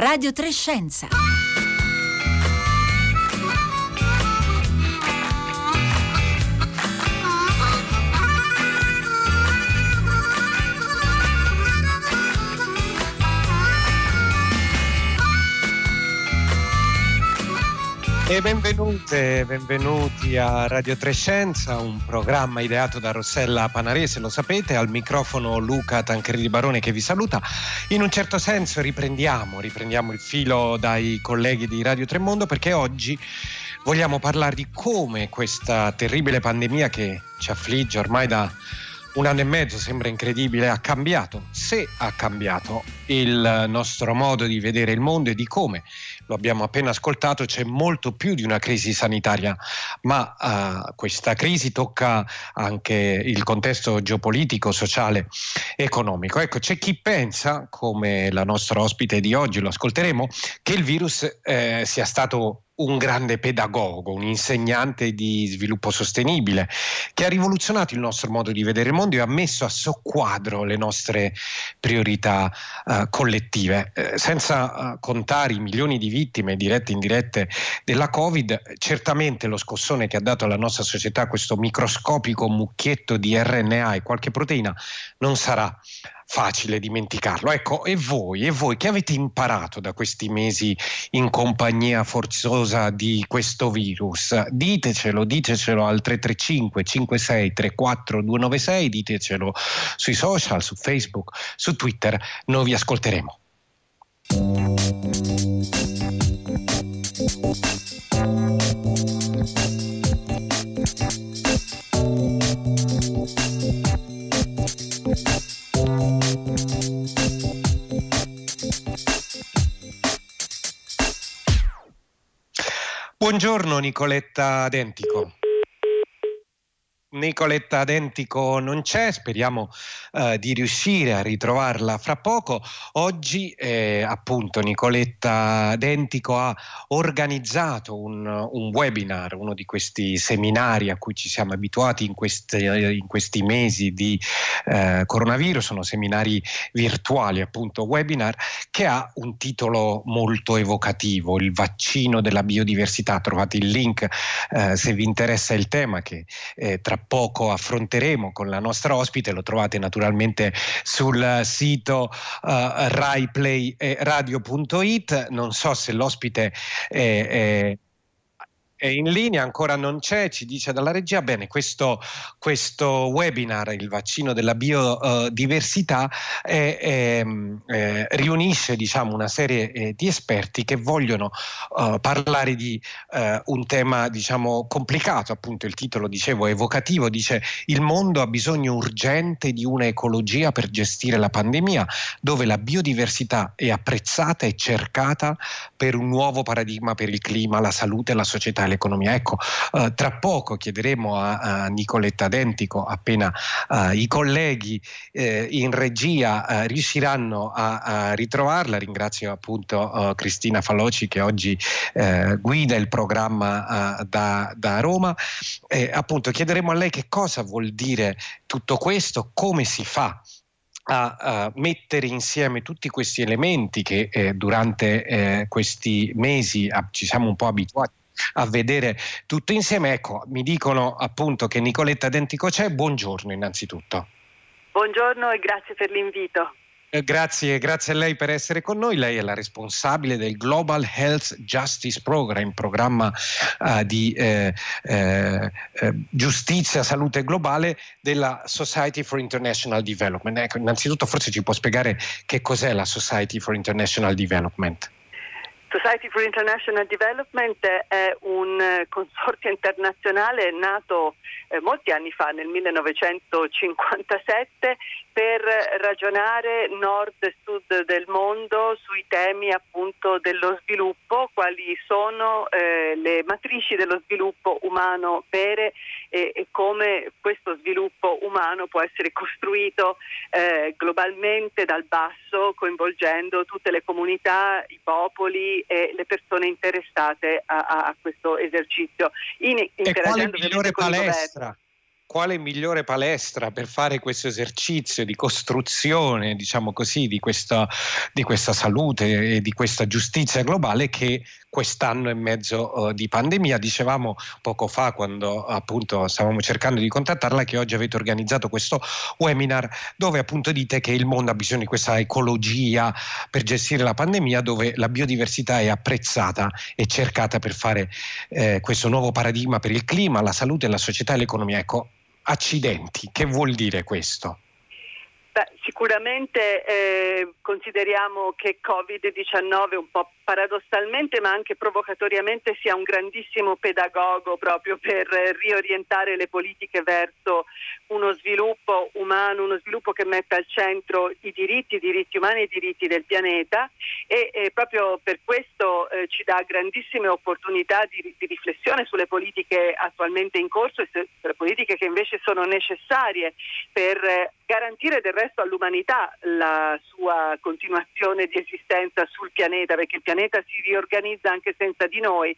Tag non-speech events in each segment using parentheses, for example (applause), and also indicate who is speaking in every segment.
Speaker 1: Radio Trescenza.
Speaker 2: E benvenute, benvenuti a Radio Trescenza, un programma ideato da Rossella Panarese, lo sapete, al microfono Luca Tancredi Barone che vi saluta. In un certo senso riprendiamo, riprendiamo il filo dai colleghi di Radio Tremondo perché oggi vogliamo parlare di come questa terribile pandemia che ci affligge ormai da un anno e mezzo, sembra incredibile, ha cambiato, se ha cambiato il nostro modo di vedere il mondo e di come, lo abbiamo appena ascoltato, c'è molto più di una crisi sanitaria, ma uh, questa crisi tocca anche il contesto geopolitico, sociale, economico. Ecco, c'è chi pensa, come la nostra ospite di oggi, lo ascolteremo, che il virus eh, sia stato un grande pedagogo, un insegnante di sviluppo sostenibile, che ha rivoluzionato il nostro modo di vedere il mondo e ha messo a soqquadro le nostre priorità uh, collettive. Eh, senza uh, contare i milioni di vittime dirette e indirette della Covid, certamente lo scossone che ha dato alla nostra società questo microscopico mucchietto di RNA e qualche proteina non sarà facile dimenticarlo. Ecco, e voi, e voi che avete imparato da questi mesi in compagnia forzosa di questo virus? Ditecelo, ditecelo al 335 56 34 296, ditecelo sui social, su Facebook, su Twitter, noi vi ascolteremo. Buongiorno Nicoletta Dentico. Nicoletta Dentico non c'è, speriamo eh, di riuscire a ritrovarla fra poco. Oggi eh, appunto Nicoletta Dentico ha organizzato un, un, webinar, uno di questi seminari a cui ci siamo abituati in, queste, in questi mesi di eh, coronavirus, sono seminari virtuali appunto webinar, che ha un titolo molto evocativo, il vaccino della biodiversità. Trovate il link eh, se vi interessa il tema che eh, tra poco affronteremo con la nostra ospite, lo trovate naturalmente sul sito uh, raiplayradio.it. Non so se l'ospite è, è è in linea, ancora non c'è, ci dice dalla regia. Bene, questo, questo webinar, il vaccino della biodiversità, eh, eh, riunisce diciamo, una serie eh, di esperti che vogliono uh, parlare di uh, un tema diciamo, complicato, appunto il titolo dicevo evocativo, dice il mondo ha bisogno urgente di un'ecologia per gestire la pandemia, dove la biodiversità è apprezzata e cercata per un nuovo paradigma per il clima, la salute, la società l'economia. Ecco, eh, tra poco chiederemo a, a Nicoletta Dentico, appena eh, i colleghi eh, in regia eh, riusciranno a, a, ritrovarla. Ringrazio appunto eh, Cristina Faloci che oggi guida il programma da, da, Roma. appunto chiederemo a lei che cosa vuol dire tutto questo, come si fa a, mettere insieme tutti questi elementi che eh, durante eh, questi mesi ci siamo un po' abituati a vedere tutto insieme. Ecco, mi dicono appunto che Nicoletta Dentico c'è. Buongiorno innanzitutto.
Speaker 3: Buongiorno e grazie per l'invito.
Speaker 2: Eh, grazie, grazie a lei per essere con noi. Lei è la responsabile del Global Health Justice Program, programma uh, di eh, eh, eh, giustizia, salute globale della Society for International Development. Ecco, innanzitutto forse ci può spiegare che cos'è la Society for International Development.
Speaker 3: Society for International Development è un eh, consorzio internazionale nato eh, molti anni fa, nel 1957, per ragionare nord e sud del mondo sui temi appunto dello sviluppo, quali sono eh, le matrici dello sviluppo umano vere e, e, come questo sviluppo umano può essere costruito eh, globalmente dal basso, coinvolgendo tutte le comunità, i popoli e le persone interessate a, a questo esercizio.
Speaker 2: In, e quale migliore palestra? Quale migliore palestra per fare questo esercizio di costruzione, diciamo così, di questa, di questa salute e di questa giustizia globale che quest'anno e mezzo uh, di pandemia. Dicevamo poco fa, quando appunto stavamo cercando di contattarla, che oggi avete organizzato questo webinar dove appunto dite che il mondo ha bisogno di questa ecologia per gestire la pandemia, dove la biodiversità è apprezzata e cercata per fare eh, questo nuovo paradigma per il clima, la salute, la società e l'economia. Ecco, accidenti. Che vuol dire questo?
Speaker 3: Beh, sicuramente eh, consideriamo che Covid-19 un po' paradossalmente ma anche provocatoriamente sia un grandissimo pedagogo proprio per riorientare le politiche verso uno sviluppo umano, uno sviluppo che metta al centro i diritti, i diritti umani e i diritti del pianeta. E, e proprio per questo eh, ci dà grandissime opportunità di, di, riflessione sulle politiche attualmente in corso e sulle politiche che invece sono necessarie per eh, garantire del resto all'umanità la sua continuazione di esistenza sul pianeta, perché il pianeta si riorganizza anche senza di noi.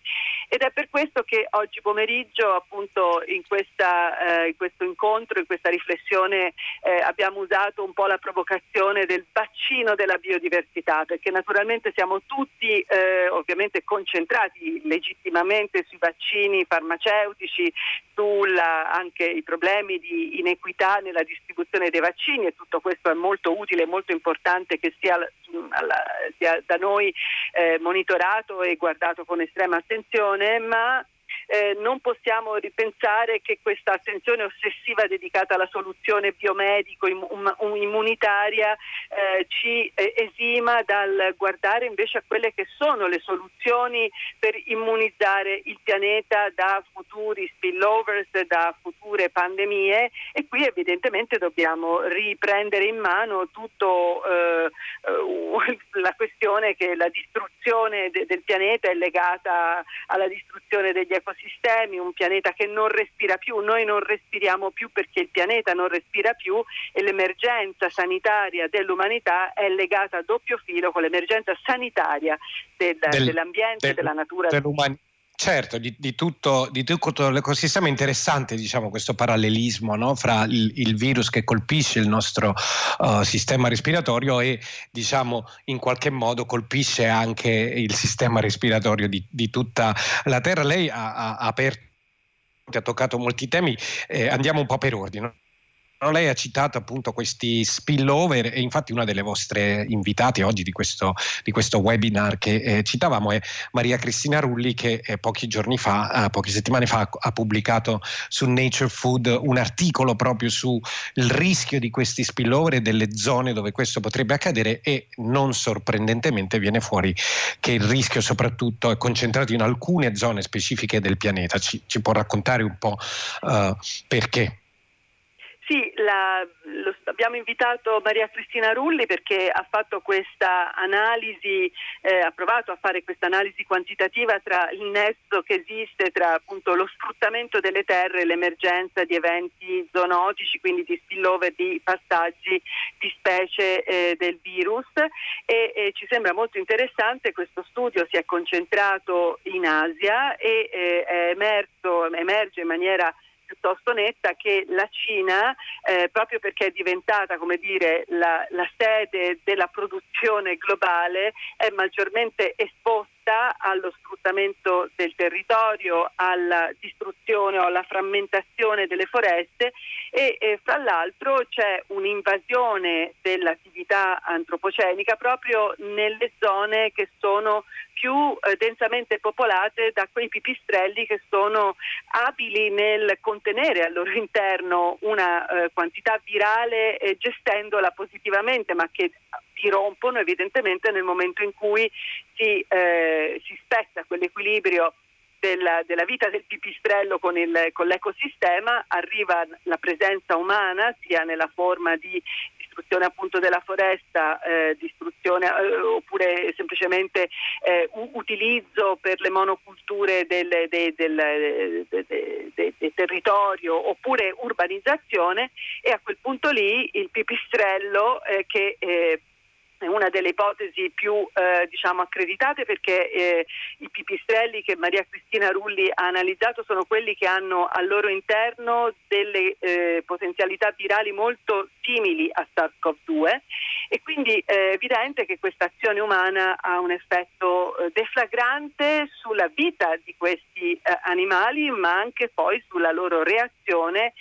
Speaker 3: Ed è per questo che oggi pomeriggio, appunto, in, questa, eh, in questo incontro, in questa riflessione, eh, abbiamo usato un po' la provocazione del vaccino della biodiversità, perché naturalmente siamo tutti eh, ovviamente concentrati legittimamente sui vaccini farmaceutici, sulla, anche i problemi di inequità nella distribuzione dei vaccini e tutto questo è molto utile e molto importante che sia, alla, sia da noi eh, monitorato e guardato con estrema attenzione, ma eh, non possiamo ripensare che questa attenzione ossessiva dedicata alla soluzione biomedico-immunitaria eh, ci eh, esima dal guardare invece a quelle che sono le soluzioni per immunizzare il pianeta da futuri spillovers, da future pandemie. E qui evidentemente dobbiamo riprendere in mano tutto eh, (laughs) la questione che la distruzione de- del pianeta è legata alla distruzione degli ecosistemi ecosistemi, un pianeta che non respira più, noi non respiriamo più perché il pianeta non respira più e l'emergenza sanitaria dell'umanità è legata a doppio filo con l'emergenza sanitaria del, del, dell'ambiente e della natura.
Speaker 2: Dell'umanità Certo, di, di, tutto, di, tutto, l'ecosistema è interessante diciamo, questo parallelismo no? fra il, il, virus che colpisce il nostro uh, sistema respiratorio e diciamo, in qualche modo colpisce anche il sistema respiratorio di, di tutta la Terra. Lei ha, ha aperto ha toccato molti temi, eh, andiamo un po' per ordine. Lei ha citato appunto questi spillover e infatti una delle vostre invitate oggi di questo, di questo webinar che eh, citavamo è Maria Cristina Rulli che eh, pochi giorni fa, eh, poche settimane fa ha pubblicato su Nature Food un articolo proprio sul rischio di questi spillover e delle zone dove questo potrebbe accadere e non sorprendentemente viene fuori che il rischio soprattutto è concentrato in alcune zone specifiche del pianeta. Ci, ci può raccontare un po' uh, perché?
Speaker 3: Sì, la, lo, abbiamo invitato Maria Cristina Rulli perché ha fatto questa analisi, eh, ha provato a fare questa analisi quantitativa tra il nesso che esiste tra appunto lo sfruttamento delle terre e l'emergenza di eventi zoonotici, quindi di spillover di passaggi di specie eh, del virus. E, e, ci sembra molto interessante, questo studio si è concentrato in Asia e eh, emerso, emerge in maniera piuttosto netta che la Cina, eh, proprio perché è diventata come dire, la, la sede della produzione globale, è maggiormente esposta allo sfruttamento del territorio, alla distruzione o alla frammentazione delle foreste e, e fra l'altro c'è un'invasione dell'attività antropocenica proprio nelle zone che sono più eh, densamente popolate da quei pipistrelli che sono abili nel contenere al loro interno una eh, quantità virale eh, gestendola positivamente, ma che si rompono evidentemente nel momento in cui si, eh, si spezza quell'equilibrio della, della, vita del pipistrello con, il, con, l'ecosistema, arriva la presenza umana sia nella forma di distruzione appunto della foresta, eh, distruzione eh, oppure semplicemente eh, utilizzo per le monoculture del, del, del, del, territorio oppure urbanizzazione e a quel punto lì il pipistrello eh, che eh, è una delle ipotesi più eh, diciamo accreditate perché eh, i pipistrelli che Maria Cristina Rulli ha analizzato sono quelli che hanno al loro interno delle eh, potenzialità virali molto simili a SARS-CoV-2 e quindi è evidente che questa azione umana ha un effetto eh, deflagrante sulla vita di questi eh, animali ma anche poi sulla loro reazione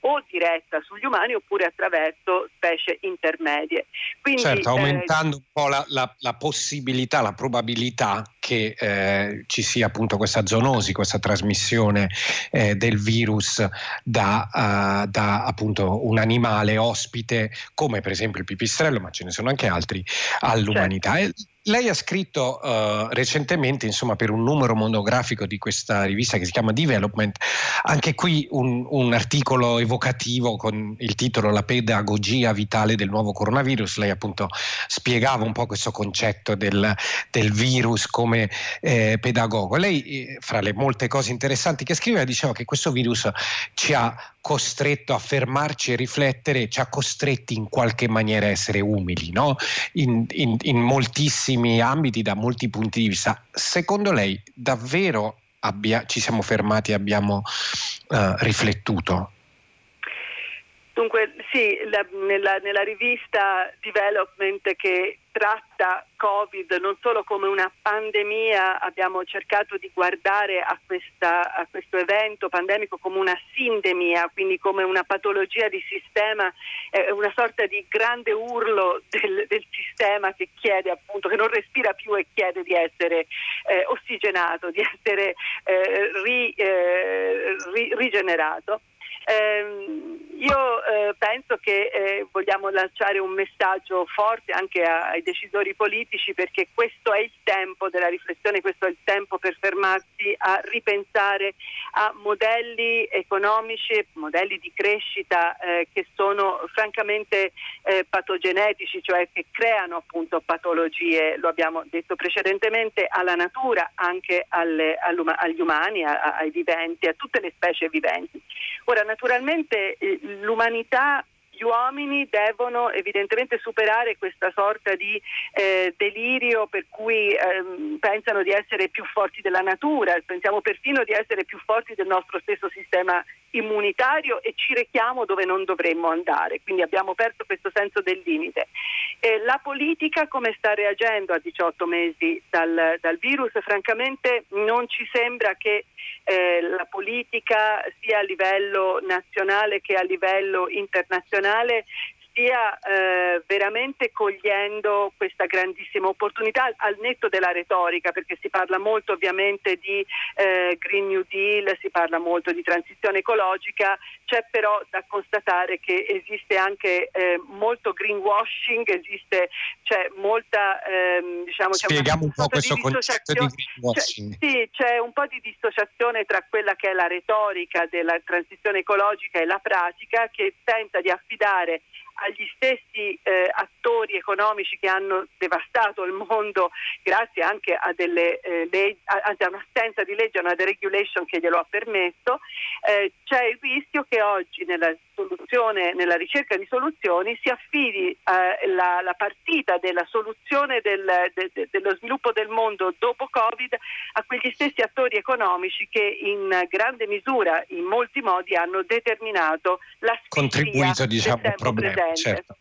Speaker 3: o diretta sugli umani oppure attraverso specie intermedie.
Speaker 2: Quindi, certo, aumentando eh, un po' la, la, la, possibilità, la probabilità che eh, ci sia appunto questa zoonosi, questa trasmissione eh, del virus da, uh, da, appunto un animale ospite come per esempio il pipistrello, ma ce ne sono anche altri, all'umanità. Certo. Lei ha scritto uh, recentemente, insomma, per un numero monografico di questa rivista che si chiama Development, anche qui un, un, articolo evocativo con il titolo La pedagogia vitale del nuovo coronavirus. Lei appunto spiegava un po' questo concetto del, del virus come eh, pedagogo. Lei, eh, fra le molte cose interessanti che scriveva, diceva che questo virus ci ha costretto a fermarci e riflettere, ci ha costretti in qualche maniera a essere umili, no? in, in, in, moltissimi ambiti, da molti punti di vista. Secondo lei davvero abbia, ci siamo fermati e abbiamo uh, riflettuto?
Speaker 3: Dunque sì, la, nella, nella, rivista Development che tratta Covid non solo come una pandemia, abbiamo cercato di guardare a, questa, a questo evento pandemico come una sindemia, quindi come una patologia di sistema, eh, una sorta di grande urlo del, del, sistema che chiede appunto, che non respira più e chiede di essere eh, ossigenato, di essere eh, ri, eh, ri, rigenerato. Eh, io eh, penso che eh, vogliamo lanciare un messaggio forte anche a, ai decisori politici perché questo è il tempo della riflessione, questo è il tempo per fermarsi a ripensare a modelli economici, modelli di crescita eh, che sono francamente eh, patogenetici, cioè che creano appunto patologie, lo abbiamo detto precedentemente, alla natura, anche alle, agli umani, a, ai viventi, a tutte le specie viventi. Ora, naturalmente eh, l'umanità gli uomini devono evidentemente superare questa sorta di eh, delirio per cui ehm, pensano di essere più forti della natura, pensiamo perfino di essere più forti del nostro stesso sistema immunitario e ci rechiamo dove non dovremmo andare, quindi abbiamo perso questo senso del limite. Eh, la politica come sta reagendo a 18 mesi dal, dal virus? Francamente non ci sembra che eh, la politica sia a livello nazionale che a livello internazionale stia eh, veramente cogliendo questa grandissima opportunità al netto della retorica, perché si parla molto ovviamente di eh, Green New Deal, si parla molto di transizione ecologica, c'è però da constatare che esiste anche eh, molto greenwashing, esiste c'è molta ehm, diciamo
Speaker 2: Spieghiamo un po' questo di concetto di greenwashing.
Speaker 3: C'è, sì, c'è un po' di dissociazione tra quella che è la retorica della transizione ecologica e la pratica che tenta di affidare agli stessi eh, attori economici che hanno devastato il mondo grazie anche a, delle, eh, leggi, a, a un'assenza di legge, a una deregulation che glielo ha permesso, eh, c'è il rischio che oggi nella soluzione, nella ricerca di soluzioni si affidi eh, la, la, partita della soluzione del, de, de, dello sviluppo del mondo dopo Covid a quegli stessi attori economici che in grande misura, in molti modi, hanno determinato la
Speaker 2: contribuito diciamo, al problema. Certo.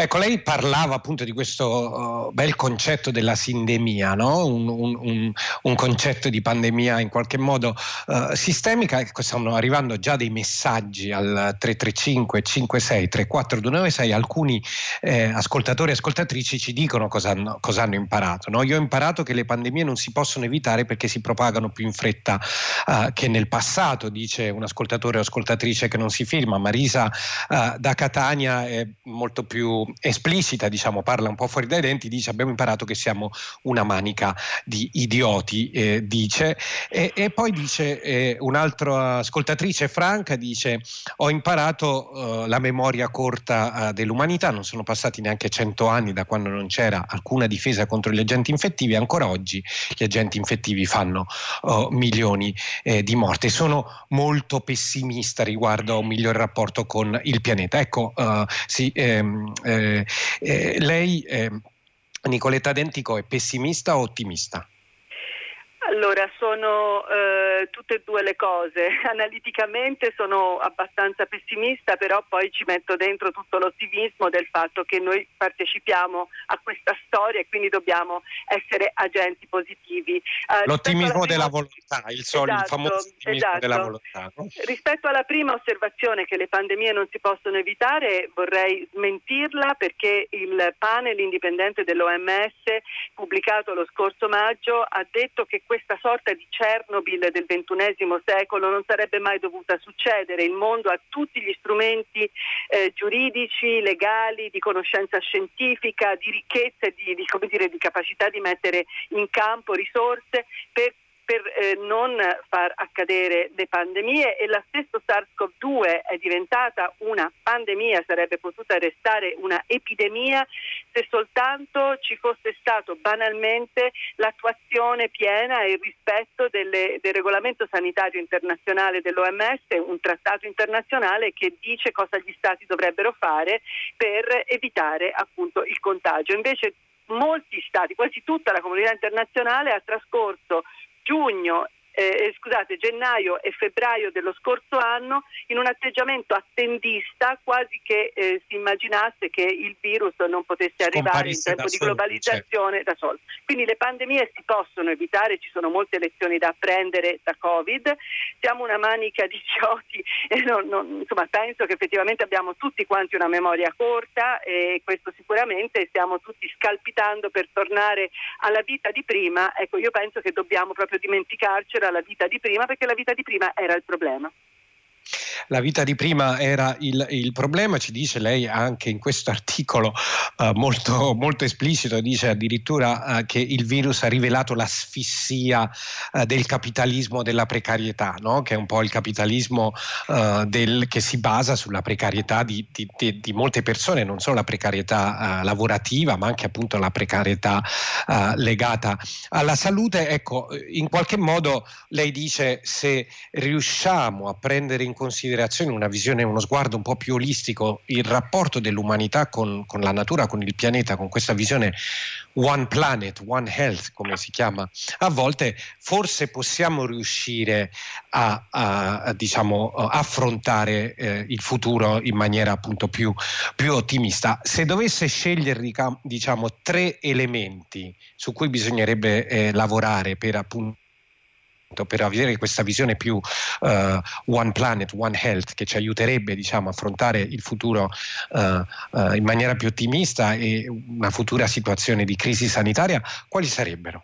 Speaker 2: Ecco, lei parlava appunto di questo uh, bel concetto della sindemia, no? un, un, un, concetto di pandemia in qualche modo uh, sistemica. Ecco, stanno arrivando già dei messaggi al 335 56 34 296. Alcuni eh, ascoltatori e ascoltatrici ci dicono cosa hanno, cosa hanno imparato. No? Io ho imparato che le pandemie non si possono evitare perché si propagano più in fretta uh, che nel passato, dice un ascoltatore o ascoltatrice che non si firma. Marisa da Catania è molto più esplicita, diciamo, parla un po' fuori dai denti, dice abbiamo imparato che siamo una manica di idioti, eh, dice, e, e, poi dice eh, un'altra ascoltatrice franca, dice ho imparato eh, la memoria corta eh, dell'umanità, non sono passati neanche cento anni da quando non c'era alcuna difesa contro gli agenti infettivi, ancora oggi gli agenti infettivi fanno oh, milioni eh, di morti. Sono molto pessimista riguardo a un migliore rapporto con il pianeta. Ecco, uh, sì, eh, eh, lei... Eh, Nicoletta Dentico è pessimista o ottimista?
Speaker 3: Allora, sono eh, tutte e due le cose. (laughs) Analiticamente sono abbastanza pessimista, però poi ci metto dentro tutto l'ottimismo del fatto che noi partecipiamo a questa storia e quindi dobbiamo essere agenti positivi.
Speaker 2: Eh, L'ottimismo della volontà, il, solito, esatto, il famoso ottimismo esatto. della volontà. No?
Speaker 3: Rispetto alla prima osservazione che le pandemie non si possono evitare, vorrei smentirla perché il panel indipendente dell'OMS pubblicato lo scorso maggio ha detto che questo questa sorta di Chernobyl del XXI secolo non sarebbe mai dovuta succedere. Il mondo ha tutti gli strumenti eh, giuridici, legali, di conoscenza scientifica, di ricchezza e di, di, dire, di capacità di mettere in campo risorse per per eh, non far accadere le pandemie e la stessa SARS-CoV-2 è diventata una pandemia, sarebbe potuta restare una epidemia se soltanto ci fosse stato banalmente l'attuazione piena e il rispetto delle, del regolamento sanitario internazionale dell'OMS, un trattato internazionale che dice cosa gli stati dovrebbero fare per evitare appunto il contagio. Invece molti stati, quasi tutta la comunità internazionale ha trascorso giugno eh, scusate, gennaio e febbraio dello scorso anno in un atteggiamento attendista quasi che eh, si immaginasse che il virus non potesse arrivare in tempo di certo. globalizzazione certo. da solo. Quindi le pandemie si possono evitare, ci sono molte lezioni da apprendere da Covid, siamo una manica di idioti (laughs) e non, non, insomma, penso che effettivamente abbiamo tutti quanti una memoria corta e questo sicuramente stiamo tutti scalpitando per tornare alla vita di prima. Ecco, io penso che dobbiamo proprio dimenticarcela alla vita di prima perché la vita di prima era il problema.
Speaker 2: La vita di prima era il, il problema, ci dice lei anche in questo (laughs) articolo uh, molto, molto, esplicito, dice addirittura uh, che il virus ha rivelato l'asfissia uh, del capitalismo della precarietà, no? che è un po' il capitalismo del, che si basa sulla precarietà di, di, di, di, molte persone, non solo la precarietà lavorativa, ma anche appunto la precarietà legata alla salute. Ecco, in qualche modo lei dice se riusciamo a prendere in considerazione una visione, uno sguardo un po' più olistico, il rapporto dell'umanità con, con la natura, con il pianeta, con questa visione One Planet, One Health, come si chiama, a volte forse possiamo riuscire a, a, a diciamo, affrontare eh, il futuro in maniera appunto più, più ottimista. Se dovesse scegliere diciamo, tre elementi su cui bisognerebbe eh, lavorare per appunto per avere questa visione più uh, one planet, one health che ci aiuterebbe diciamo, a affrontare il futuro uh, uh, in maniera più ottimista e una futura situazione di crisi sanitaria, quali sarebbero?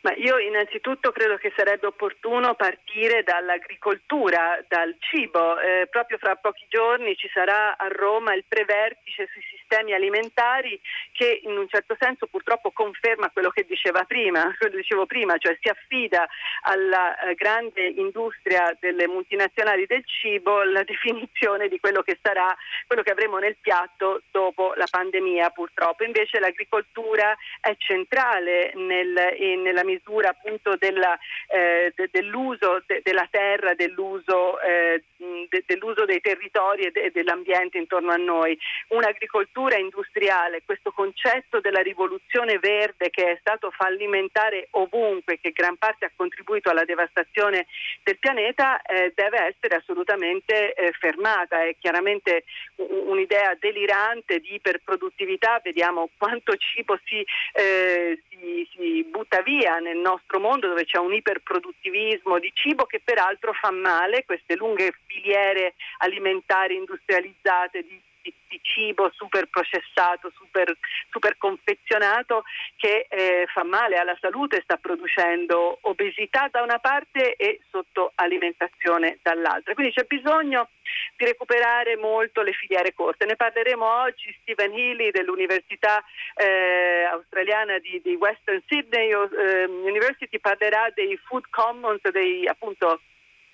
Speaker 3: Ma io innanzitutto credo che sarebbe opportuno partire dall'agricoltura, dal cibo. Eh, proprio fra pochi giorni ci sarà a Roma il prevertice sui sistemi alimentari che in un certo senso purtroppo conferma quello che diceva prima, (laughs) quello che dicevo prima, cioè si affida alla eh, grande industria delle multinazionali del cibo la (laughs) definizione di quello che sarà, quello che avremo nel piatto dopo la pandemia purtroppo. Invece l'agricoltura è centrale nel, nella misura appunto della, eh, de, dell'uso de, della terra, dell'uso, eh, de, dell'uso, dei territori e, e dell'ambiente intorno a noi. Un'agricoltura industriale, questo concetto della rivoluzione verde che è stato fallimentare ovunque, che gran parte ha contribuito alla devastazione del pianeta, eh, deve essere assolutamente eh, fermata. È chiaramente un'idea delirante di iperproduttività, vediamo quanto cibo si, eh, si, si butta via nel nostro mondo dove c'è un iperproduttivismo di cibo che peraltro fa male, queste lunghe filiere alimentari industrializzate di di, di cibo super processato, super, super confezionato che eh, fa male alla salute, sta producendo obesità da una parte e sottoalimentazione dall'altra. Quindi c'è bisogno di recuperare molto le filiere corte. Ne parleremo oggi. Stephen Healy dell'Università eh, australiana di, di, Western Sydney eh, University parlerà dei food commons, dei appunto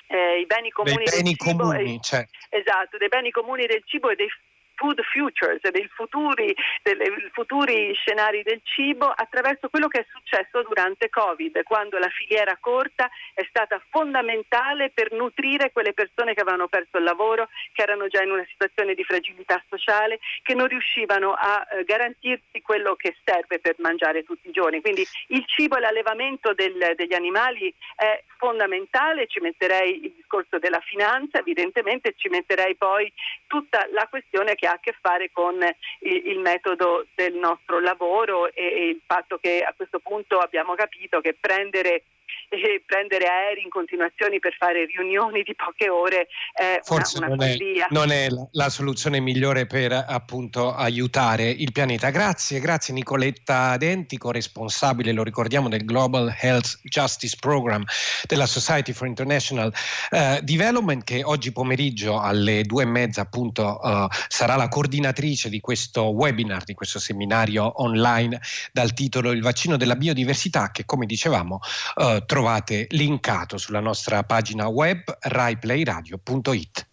Speaker 3: eh, i beni comuni
Speaker 2: dei beni
Speaker 3: del cibo.
Speaker 2: Comuni, cioè.
Speaker 3: Esatto, dei beni comuni del cibo e dei food futures, dei futuri, dei futuri scenari del cibo attraverso quello che è successo durante Covid, quando la filiera corta è stata fondamentale per nutrire quelle persone che avevano perso il lavoro, che erano già in una situazione di fragilità sociale, che non riuscivano a eh, garantirsi quello che serve per mangiare tutti i giorni. Quindi il cibo e l'allevamento del, degli animali è fondamentale, ci metterei il discorso della finanza, evidentemente ci metterei poi tutta la questione che ha a che fare con il, il metodo del nostro lavoro e, e il fatto che a questo punto abbiamo capito che prendere e prendere aerei in continuazione per fare riunioni di poche ore è
Speaker 2: Forse
Speaker 3: una, una
Speaker 2: non, è, non, è, la soluzione migliore per appunto aiutare il pianeta. Grazie, grazie Nicoletta Denti, corresponsabile, lo ricordiamo, del Global Health Justice Program della Society for International uh, Development che oggi pomeriggio alle due e mezza appunto uh, sarà la coordinatrice di questo webinar, di questo seminario online dal titolo Il vaccino della biodiversità che come dicevamo uh, trovate linkato sulla nostra pagina web raiplayradio.it.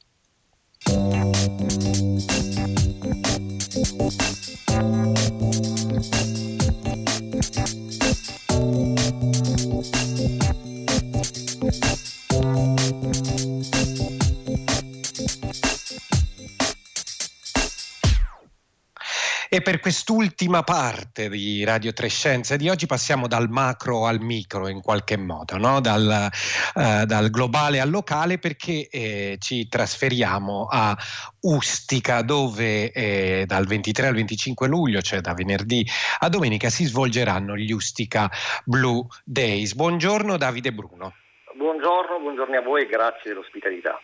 Speaker 2: Per quest'ultima parte di Radio Trescenze di oggi passiamo dal macro al micro in qualche modo, no? dal, uh, dal, globale al locale perché eh, ci trasferiamo a Ustica dove eh, dal 23 al 25 luglio, cioè da venerdì a domenica, si svolgeranno gli Ustica Blue Days. Buongiorno Davide Bruno.
Speaker 1: Buongiorno, buongiorno a voi e grazie dell'ospitalità.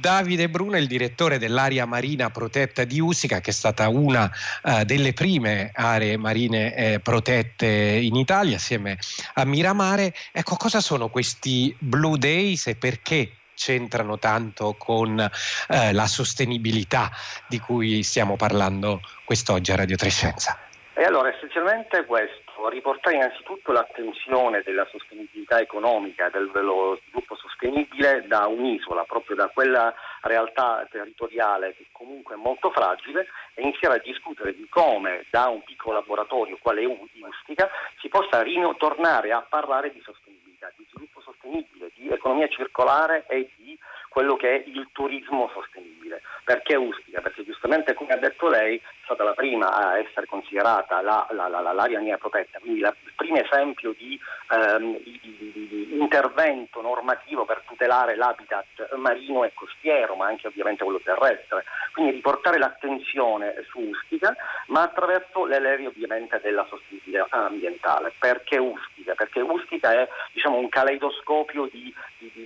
Speaker 2: Davide Bruno il direttore dell'area marina protetta di Ustica, che è stata una uh, delle prime aree marine eh, protette in Italia, assieme a Miramare. Ecco, cosa sono questi Blue Days e perché c'entrano tanto con eh, la sostenibilità di cui stiamo parlando quest'oggi a Radio Trescenza?
Speaker 1: E allora, essenzialmente questo riportare innanzitutto l'attenzione della sostenibilità economica, dello sviluppo sostenibile da un'isola, proprio da quella realtà territoriale che comunque è molto fragile e iniziare a discutere di come da un piccolo laboratorio quale Ustica si possa tornare a parlare di sostenibilità, di sviluppo sostenibile, di economia circolare e di quello che è il turismo sostenibile. Perché Ustica? Perché giustamente come ha detto lei stata la prima a essere considerata la, la, la, l'area mia protetta, quindi il primo esempio di, ehm, di, di, di, intervento normativo per tutelare l'habitat marino e costiero, ma anche ovviamente quello terrestre. Quindi riportare l'attenzione su Ustica, ma attraverso le leve ovviamente della sostenibilità ambientale. Perché Ustica? Perché Ustica è diciamo, un caleidoscopio di,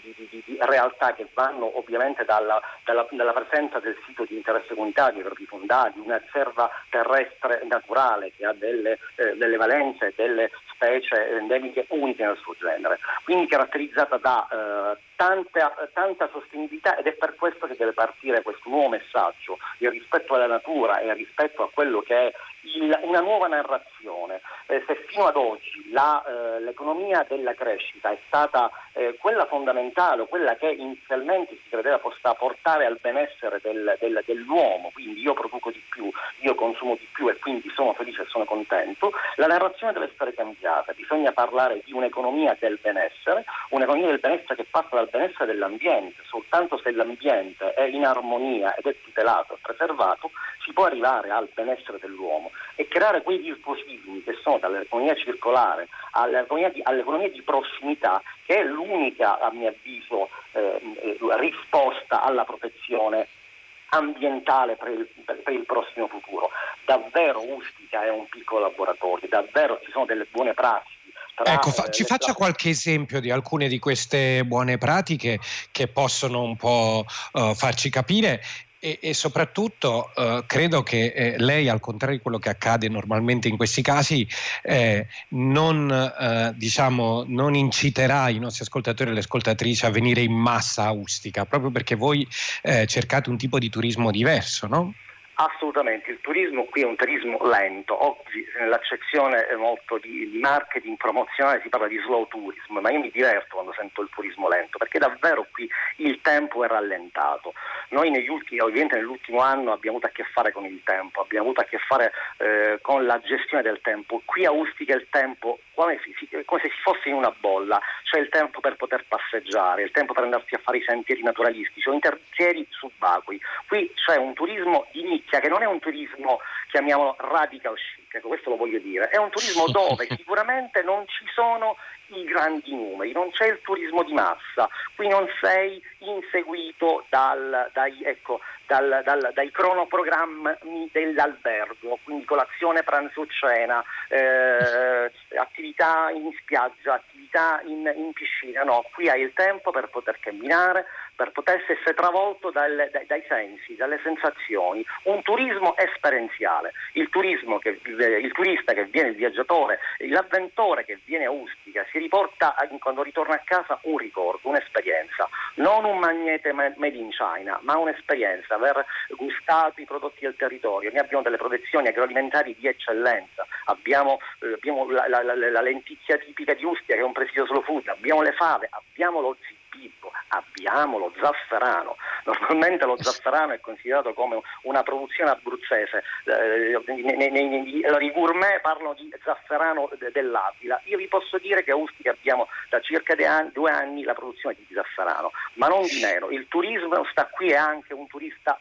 Speaker 1: di realtà che vanno ovviamente dalla, dalla, dalla, presenza del sito di interesse comunitario, i fondali, una riserva terrestre naturale che ha delle, eh, delle valenze delle specie endemiche uniche nel suo genere, quindi caratterizzata da eh, tanta, tanta, sostenibilità ed è per questo che deve partire questo nuovo messaggio, il rispetto alla natura e il rispetto a quello che è il, una nuova narrazione. Eh, se fino ad oggi la, eh, l'economia della crescita è stata eh, quella fondamentale, quella che inizialmente si credeva possa portare al benessere del, del, dell'uomo, quindi io produco di più, io consumo di più e quindi sono felice e sono contento, la narrazione deve essere cambiata, bisogna parlare di un'economia del benessere, un'economia del benessere che passa dal benessere dell'ambiente, soltanto se l'ambiente è in armonia ed è tutelato e preservato si può arrivare al benessere dell'uomo e creare quei dispositivi che sono dall'economia circolare all'economia di, all'economia di prossimità che è l'unica a mio avviso eh, risposta alla protezione ambientale per il, per il, prossimo futuro. Davvero Ustica è un piccolo laboratorio, davvero ci sono delle buone prassi
Speaker 2: ecco, fa, ci faccia qualche esempio di alcune di queste buone pratiche che possono un po' uh, farci capire e, e soprattutto uh, credo che eh, lei, al contrario di quello che accade normalmente in questi casi, eh, non, uh, diciamo, non, inciterà i nostri ascoltatori e le ascoltatrici a venire in massa a Ustica, proprio perché voi eh, cercate un tipo di turismo diverso, no?
Speaker 1: Assolutamente, il turismo qui è un turismo lento, oggi nell'accezione molto di, di, marketing promozionale si parla di slow tourism, ma io mi diverto quando sento il turismo lento perché davvero qui il tempo è rallentato. Noi negli ultimi, ovviamente nell'ultimo anno abbiamo avuto a che fare con il tempo, abbiamo avuto a che fare eh, con la gestione del tempo, qui a Ustica il tempo come, come se si fosse in una bolla, c'è il tempo per poter passeggiare, il tempo per andarsi a fare i sentieri naturalistici o i sentieri subacquei. Qui c'è un turismo di nicchia che non è un turismo, chiamiamolo radical chic, ecco, questo lo voglio dire, è un turismo dove (laughs) sicuramente non ci sono i grandi numeri, non c'è il turismo di massa, qui non sei inseguito dal, dai, ecco, dal, dal, dai, cronoprogrammi dell'albergo, quindi colazione, pranzo, cena, eh, attività in spiaggia, attività in, in, piscina, no, qui hai il tempo per poter camminare, per poter essere travolto dal, dai, dai, sensi, dalle sensazioni, un turismo esperienziale, il, turismo che, il turista che viene, il viaggiatore, l'avventore che viene a Ustica si riporta quando ritorna a casa un ricordo, un'esperienza, non un magnete made in China, ma un'esperienza, aver gustato i prodotti del territorio. Noi abbiamo delle produzioni agroalimentari di eccellenza, abbiamo, eh, abbiamo la, la, la, la, lenticchia tipica di Ustia che è un presidio slow food, abbiamo le fave, abbiamo lo zitto Pippo, abbiamo lo zafferano. Normalmente lo zafferano è considerato come una produzione abruzzese. Eh, I gourmet parlano di zafferano dell'Aquila. Io vi posso dire che a Ustica abbiamo da circa due anni la produzione di zafferano, ma non di meno. Il turismo sta qui è anche un turista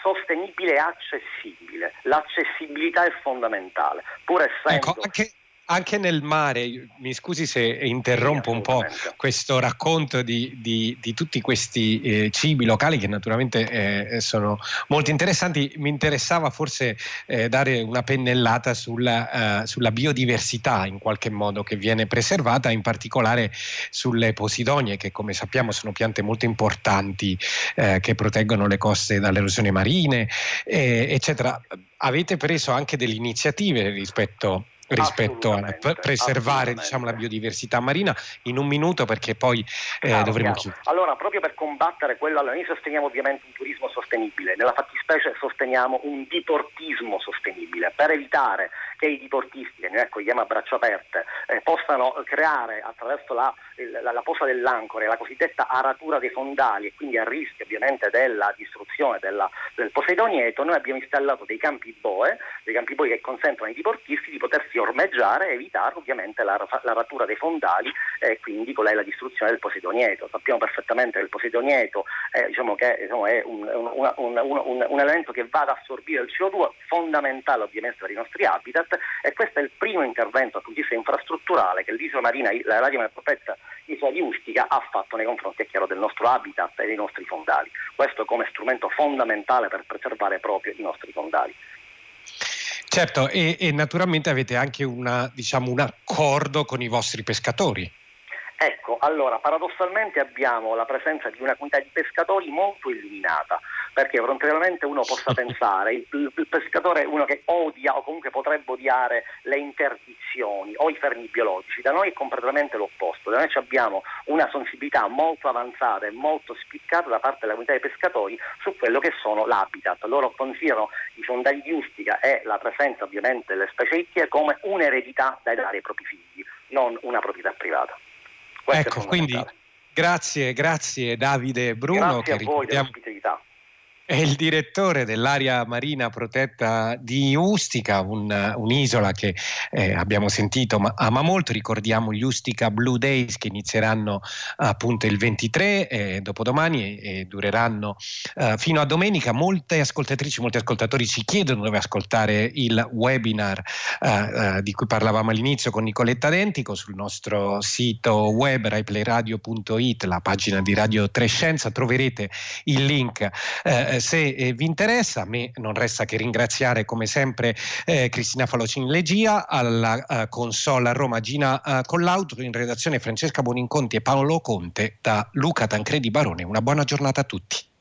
Speaker 1: sostenibile e accessibile. L'accessibilità è fondamentale, pur essendo...
Speaker 2: Ecco, anche anche nel mare, mi scusi se interrompo un po' questo racconto di, di, di tutti questi eh, cibi locali che naturalmente eh, sono molto interessanti, mi interessava forse eh, dare una pennellata sulla, uh, sulla, biodiversità in qualche modo che viene preservata, in particolare sulle posidonie che come sappiamo sono piante molto importanti eh, che proteggono le coste dalle erosioni marine, eh, eccetera. Avete preso anche delle iniziative rispetto rispetto a preservare diciamo, la biodiversità marina in un minuto perché poi eh, chiaro, dovremo chiudere.
Speaker 1: Allora, proprio per combattere quello, allora, noi sosteniamo ovviamente un turismo sostenibile, nella fattispecie sosteniamo un diportismo sostenibile. Per evitare che i diportisti, che noi accogliamo a braccia aperte, eh, possano creare attraverso la, la, la posa dell'ancore la cosiddetta aratura dei fondali e quindi a rischio ovviamente della distruzione della, del Poseidonieto, noi abbiamo installato dei campi boe, dei campi boe che consentono ai diportisti di potersi ormeggiare e evitare ovviamente la, la ratura dei fondali e quindi con lei la distruzione del Posidonieto. Sappiamo perfettamente che il Posidonieto è, diciamo che, diciamo, è un, un, un, un, elemento che va ad assorbire il CO2, fondamentale ovviamente per i nostri habitat e questo è il primo intervento infrastrutturale che l'isola marina, la radio protetta isola di Ustica ha fatto nei confronti, è chiaro, del nostro habitat e dei nostri fondali. Questo come strumento fondamentale per preservare proprio i nostri fondali.
Speaker 2: Certo, e, e naturalmente avete anche una, diciamo, un accordo con i vostri pescatori.
Speaker 1: Ecco, allora paradossalmente abbiamo la presenza di una comunità di pescatori molto illuminata, perché contrariamente uno possa (laughs) pensare, il, il, pescatore è uno che odia o comunque potrebbe odiare le interdizioni o i fermi biologici, da noi è completamente l'opposto, da noi abbiamo una sensibilità molto avanzata e molto spiccata da parte della comunità dei pescatori su quello che sono l'habitat. Loro considerano i fondali di Ustica e la presenza ovviamente delle specie ittiche come un'eredità da dare ai propri figli, non una proprietà privata.
Speaker 2: Questo ecco, quindi grazie, grazie Davide Bruno.
Speaker 1: Grazie
Speaker 2: che
Speaker 1: a voi dell'ospitalità.
Speaker 2: È il direttore dell'area marina protetta di Ustica, un, un'isola che eh, abbiamo sentito ma ama molto. Ricordiamo gli Ustica Blue Days che inizieranno appunto il 23 eh, dopodomani e, e dureranno eh, fino a domenica. Molte ascoltatrici, molti ascoltatori ci chiedono dove ascoltare il webinar eh, eh, di cui parlavamo all'inizio con Nicoletta Dentico sul nostro sito web raiplayradio.it, la pagina di Radio Trescenza. Troverete il link eh, eh, se eh, vi interessa, a me non resta che ringraziare come sempre eh, Cristina Falocin Legia, alla uh, console Roma Gina uh, Collauto, in redazione Francesca Boninconti e Paolo Conte da Luca Tancredi Barone. Una buona giornata a tutti.